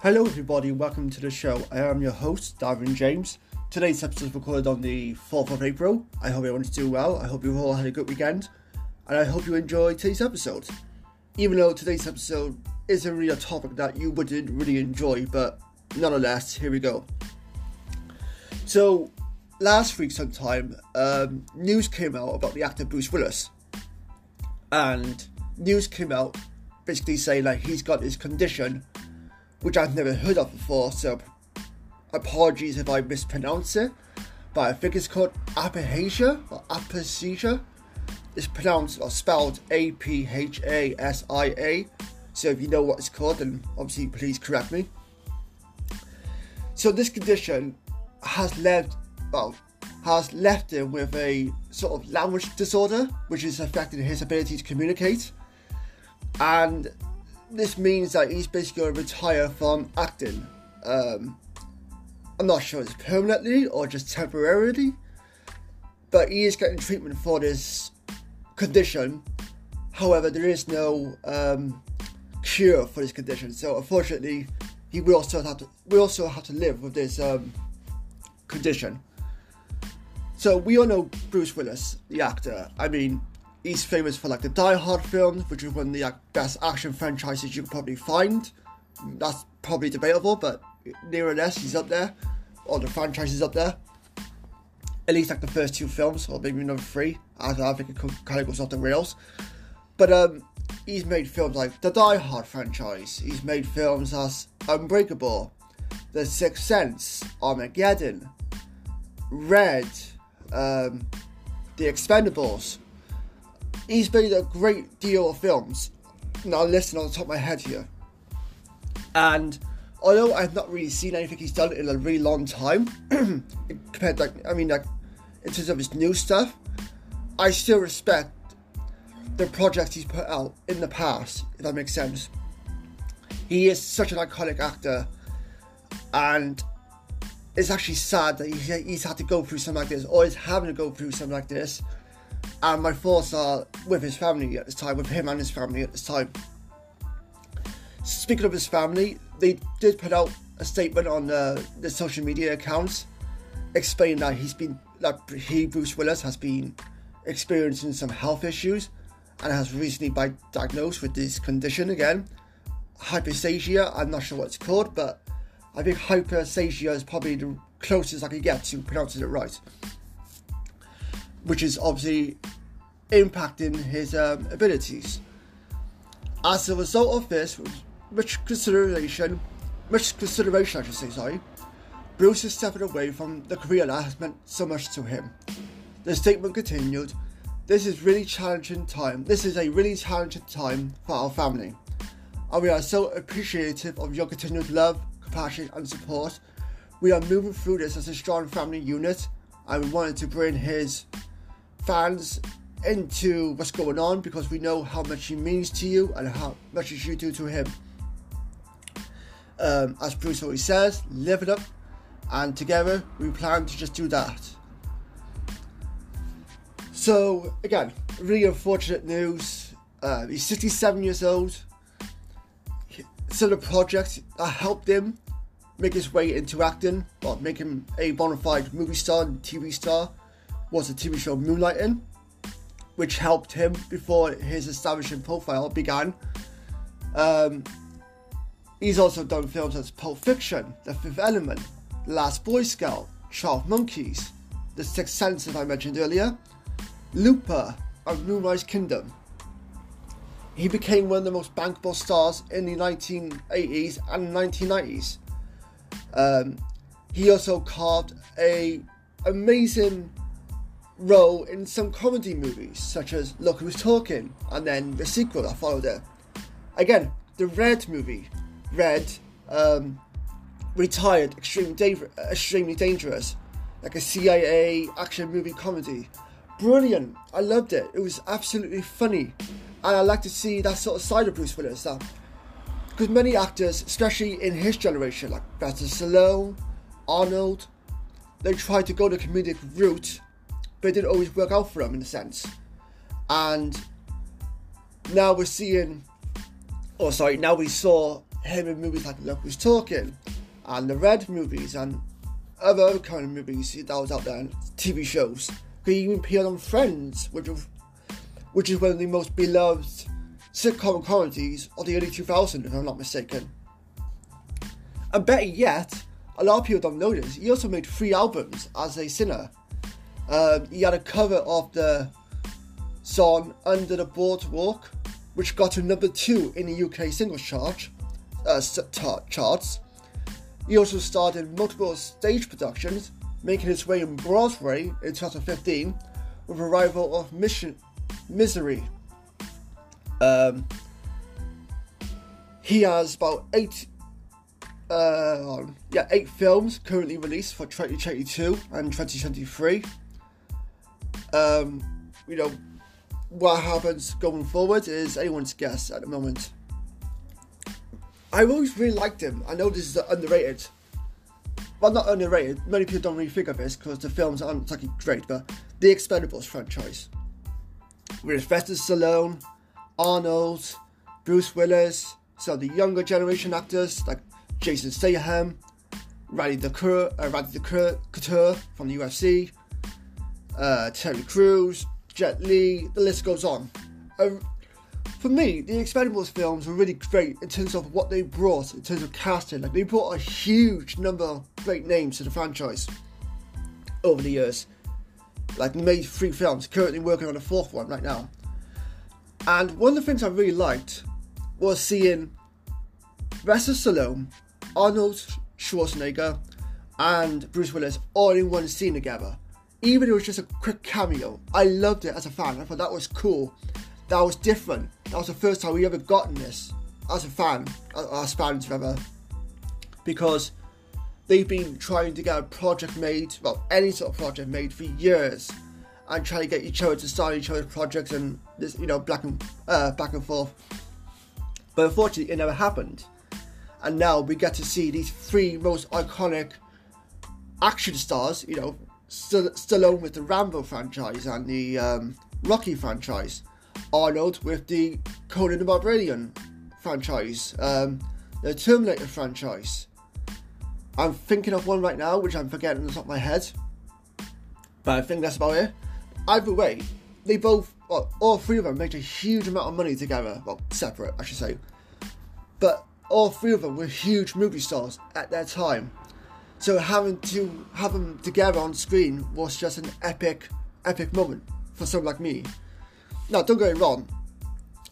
Hello, everybody, welcome to the show. I am your host, Darren James. Today's episode is recorded on the 4th of April. I hope everyone's doing well. I hope you've all had a good weekend, and I hope you enjoyed today's episode. Even though today's episode isn't really a topic that you wouldn't really enjoy, but nonetheless, here we go. So, last week sometime, um, news came out about the actor Bruce Willis, and news came out basically saying that he's got this condition which I've never heard of before, so apologies if I mispronounce it, but I think it's called aphasia or aphasia. It's pronounced or spelled A P H A S I A. So if you know what it's called, then obviously please correct me. So this condition has led, well, has left him with a sort of language disorder, which is affecting his ability to communicate. And this means that he's basically going to retire from acting. Um, I'm not sure it's permanently or just temporarily, but he is getting treatment for this condition. However, there is no um, cure for this condition, so unfortunately, he will still have to. We also have to live with this um, condition. So we all know Bruce Willis, the actor. I mean, he's famous for like the Die Hard films, which is one of the like, best action franchises you can probably find. That's probably debatable, but near or less, he's up there. Or the franchise is up there. At least like the first two films, or maybe number three. I, I think it kind of goes off the rails. But um, he's made films like the Die Hard franchise. He's made films as Unbreakable, The Sixth Sense, Armageddon, Red, um, The Expendables. He's made a great deal of films. Now, listen on the top of my head here. And although I've not really seen anything he's done in a really long time, compared like I mean like in terms of his new stuff, I still respect the projects he's put out in the past, if that makes sense. He is such an iconic actor, and it's actually sad that he's had to go through something like this, or is having to go through something like this. And my thoughts are with his family at this time, with him and his family at this time. Speaking of his family, they did put out a statement on uh, the social media accounts explaining that he's been that he Bruce Willis has been experiencing some health issues and has recently been diagnosed with this condition again, hyperphagia. I'm not sure what it's called, but I think hyperphagia is probably the closest I can get to pronouncing it right, which is obviously impacting his um, abilities. As a result of this, much consideration, much consideration, I should say, sorry, Bruce is stepping away from the career that has meant so much to him. The statement continued, This is really challenging time. This is a really challenging time for our family. And we are so appreciative of your continued love, compassion, and support. We are moving through this as a strong family unit, and we wanted to bring his fans into what's going on because we know how much he means to you and how much you do to him. Um, as Bruce always says, live it up, and together we plan to just do that. So, again, really unfortunate news. Uh, he's 67 years old. So, the project that helped him make his way into acting, or make him a bona fide movie star and TV star, was the TV show Moonlighting, which helped him before his establishing profile began. Um, He's also done films as Pulp Fiction, The Fifth Element, The Last Boy Scout, 12 Monkeys, The Sixth Sense, as I mentioned earlier, Looper, and Moonrise Kingdom. He became one of the most bankable stars in the 1980s and 1990s. Um, he also carved a amazing role in some comedy movies, such as Look Who's Talking, and then the sequel that followed it. Again, the Red movie, Red, um, retired, extremely, danger- extremely dangerous, like a CIA action movie comedy. Brilliant! I loved it. It was absolutely funny, and I like to see that sort of side of Bruce Willis. That because many actors, especially in his generation, like Sylvester Stallone, Arnold, they tried to go the comedic route, but it didn't always work out for them in a sense. And now we're seeing, oh sorry, now we saw him in movies like Look Who's Talking and the Red movies and other kind of movies that was out there, and TV shows. He even appeared on Friends, which was, which is one of the most beloved sitcom comedies of the early 2000s, if I'm not mistaken. And better yet, a lot of people don't know this, he also made three albums as a singer. Um, he had a cover of the song Under the Boardwalk, which got to number two in the UK singles chart, uh, charts. He also starred in multiple stage productions, making his way in Broadway in 2015 with a rival of Mission Misery. Um, he has about eight, uh, yeah, eight films currently released for 2022 and 2023. Um, you know, what happens going forward is anyone's guess at the moment. I've always really liked him. I know this is underrated. Well, not underrated. Many people don't really think of this because the films aren't exactly great, but the Expendables franchise. With Sylvester Stallone, Arnold, Bruce Willis, so the younger generation actors like Jason Statham, Randy Couture, uh, Randy Couture from the UFC, uh, Terry Crews, Jet Li, the list goes on. Um, for me, the Expendables films were really great in terms of what they brought in terms of casting. Like they brought a huge number of great names to the franchise over the years. Like they made three films, currently working on the fourth one right now. And one of the things I really liked was seeing Sylvester Stallone, Arnold Schwarzenegger, and Bruce Willis all in one scene together. Even if it was just a quick cameo, I loved it as a fan. I thought that was cool that was different. That was the first time we ever gotten this as a fan, as fans rather, because they've been trying to get a project made, well, any sort of project made for years, and trying to get each other to sign each other's projects and this, you know, back and uh, back and forth. But unfortunately, it never happened. And now we get to see these three most iconic action stars, you know, St- Stallone with the Rambo franchise and the um, Rocky franchise, Arnold with the Conan the Barbarian franchise, um, the Terminator franchise. I'm thinking of one right now, which I'm forgetting on the top of my head, but I think that's about it. Either way, they both, well, all three of them made a huge amount of money together. Well, separate, I should say. But all three of them were huge movie stars at their time. So having to have them together on screen was just an epic, epic moment for someone like me. Now, don't get me wrong.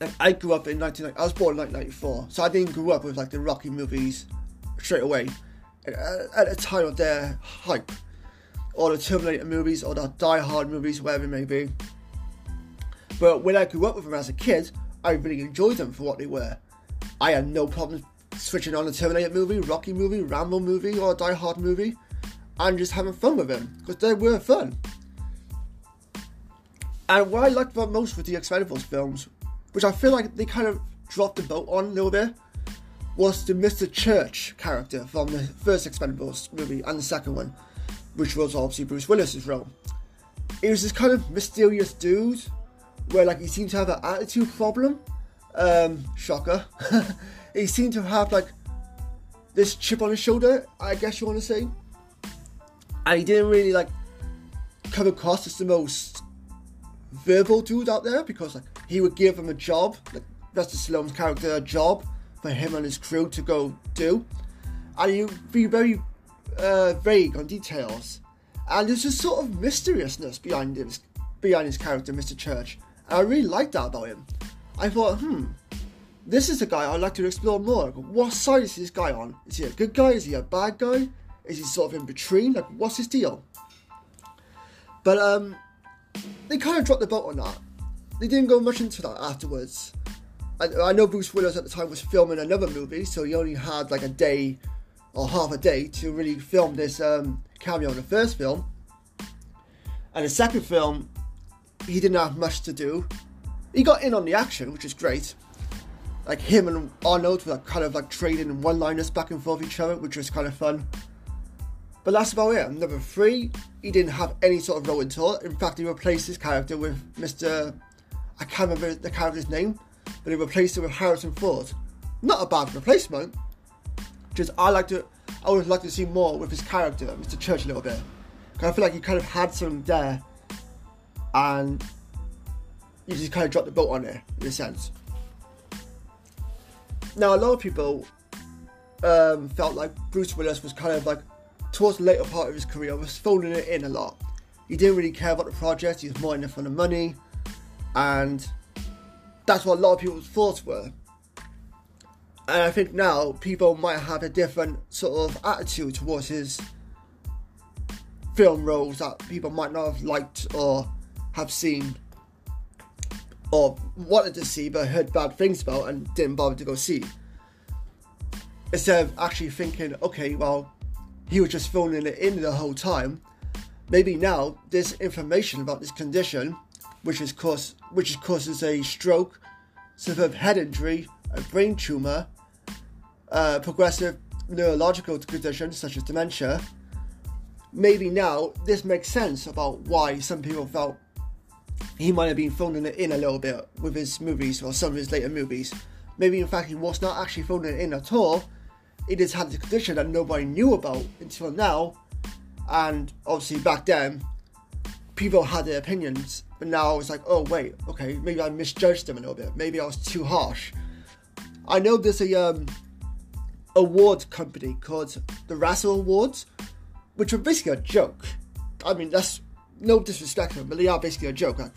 Like, I grew up in 1990. I was born in 1994, so I didn't grow up with like the Rocky movies straight away. At, the time of their hype, or the Terminator movies, or the Die Hard movies, whatever it may be. But when I grew up with them as a kid, I really enjoyed them for what they were. I had no problem switching on a Terminator movie, Rocky movie, Rambo movie, or a Die Hard movie, and just having fun with them because they were fun. And what I liked about most with the Expendables films, which I feel like they kind of dropped the boat on a little bit, was the Mr. Church character from the first Expendables movie and the second one, which was obviously Bruce Willis's role. He was this kind of mysterious dude where like he seemed to have an attitude problem. Um, shocker. he seemed to have like this chip on his shoulder, I guess you want to say. And he didn't really like come across as the most verbal dude out there because like, he would give him a job, like Sylvester Stallone's character, a job for him and his crew to go do, and he'd be very uh, vague on details. And there's just sort of mysteriousness behind his behind his character, Mr. Church. I really liked that about him. I thought, hmm, this is a guy I'd like to explore more. What side is this guy on? Is he a good guy? Is he a bad guy? Is he sort of in between? Like, what's his deal? But um, they kind of dropped the boat on that. They didn't go much into that afterwards. I, I know Bruce Willis at the time was filming another movie, so he only had like a day or half a day to really film this um, cameo in the first film. And the second film, he didn't have much to do. He got in on the action, which is great. Like him and Arnold were like, kind of like trading one-liners back and forth each other, which was kind of fun. But that's about it. Number three, he didn't have any sort of role at all. In fact, he replaced his character with Mr. I can't remember the character's name, but he replaced it with Harrison Ford not a bad replacement. Just I like to, I would like to see more with his character, Mr. Church, a little bit. I feel like he kind of had some there, and you just kind of dropped the boat on it in a sense. Now, a lot of people um, felt like Bruce Willis was kind of like towards the later part of his career was phoning it in a lot. He didn't really care about the project. He was more in it for the money, and that's what a lot of people's thoughts were. And I think now people might have a different sort of attitude towards his film roles that people might not have liked or have seen or wanted to see but heard bad things about and didn't bother to go see. Instead of actually thinking, okay, well, he was just phoning it in the whole time. Maybe now this information about this condition, which is cause which causes a stroke, severe head injury, a brain tumor, uh, progressive neurological conditions such as dementia. Maybe now this makes sense about why some people felt he might have been phoning it in a little bit with his movies or some of his later movies. Maybe in fact he was not actually phoning it in at all. He just had the condition that nobody knew about until now. And obviously back then, people had their opinions, but now it's like, oh wait, okay, maybe I misjudged them a little bit. Maybe I was too harsh. I know there's a um, award company called the Razzie Awards, which are basically a joke. I mean, that's no disrespect to them, but they are basically a joke. Like,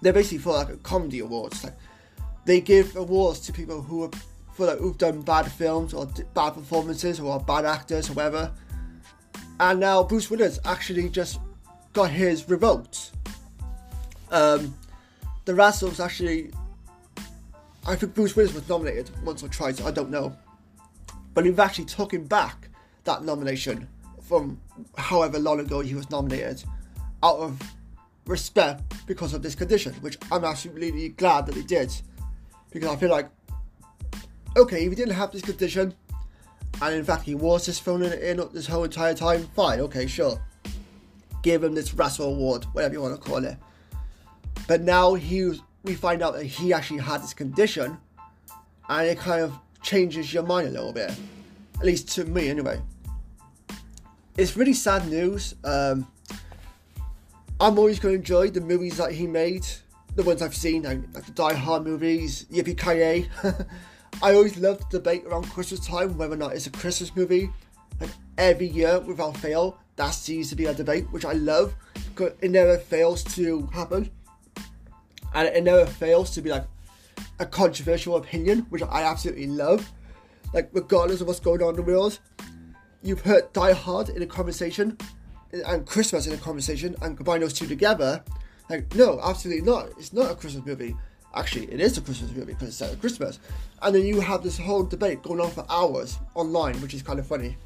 they're basically for like a comedy awards. Like they give awards to people who are for like who've done bad films or d- bad performances or are bad actors or whatever. And now Bruce Willis actually just got his revoked. Um, the Razzies actually, I think Bruce Willis was nominated once or twice. I don't know, but he actually taken back that nomination from however long ago he was nominated out of respect because of this condition, which I'm actually really glad that he did. Because I feel like, okay, if he didn't have this condition, and in fact he was just phoning it in this whole entire time, fine, okay, sure. Give him this Razzie Award, whatever you want to call it. But now he, we find out that he actually had this condition, and it kind of changes your mind a little bit. At least to me, anyway. It's really sad news. Um, I'm always going to enjoy the movies that he made, the ones I've seen, like, the Die Hard movies, Yippee Ki I always love the debate around Christmas time whether or not it's a Christmas movie. Like every year, without fail, that seems to be a debate, which I love because it never fails to happen, and it never fails to be like a controversial opinion, which I absolutely love. Like regardless of what's going on in the world, you put Die Hard in a conversation and Christmas in a conversation and combine those two together, like, no, absolutely not. It's not a Christmas movie. Actually, it is a Christmas movie because it's at Christmas. And then you have this whole debate going on for hours online, which is kind of funny.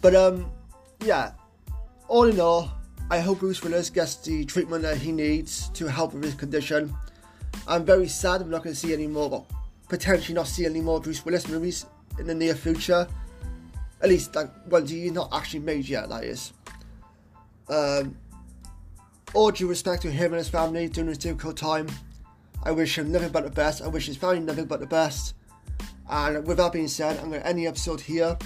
But, um, yeah, all in all, I hope Bruce Willis gets the treatment that he needs to help with his condition. I'm very sad I'm not going to see any more, potentially not see any more Bruce Willis movies in the near future. At least like ones he's not actually made yet, that is. Um, all due respect to him and his family during this difficult time. I wish him nothing but the best. I wish his family nothing but the best. And with that being said, I'm going to end the episode here.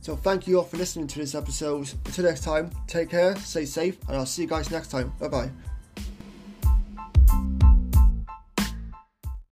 So thank you all for listening to this episode. Until next time, take care, stay safe, and I'll see you guys next time. Bye bye.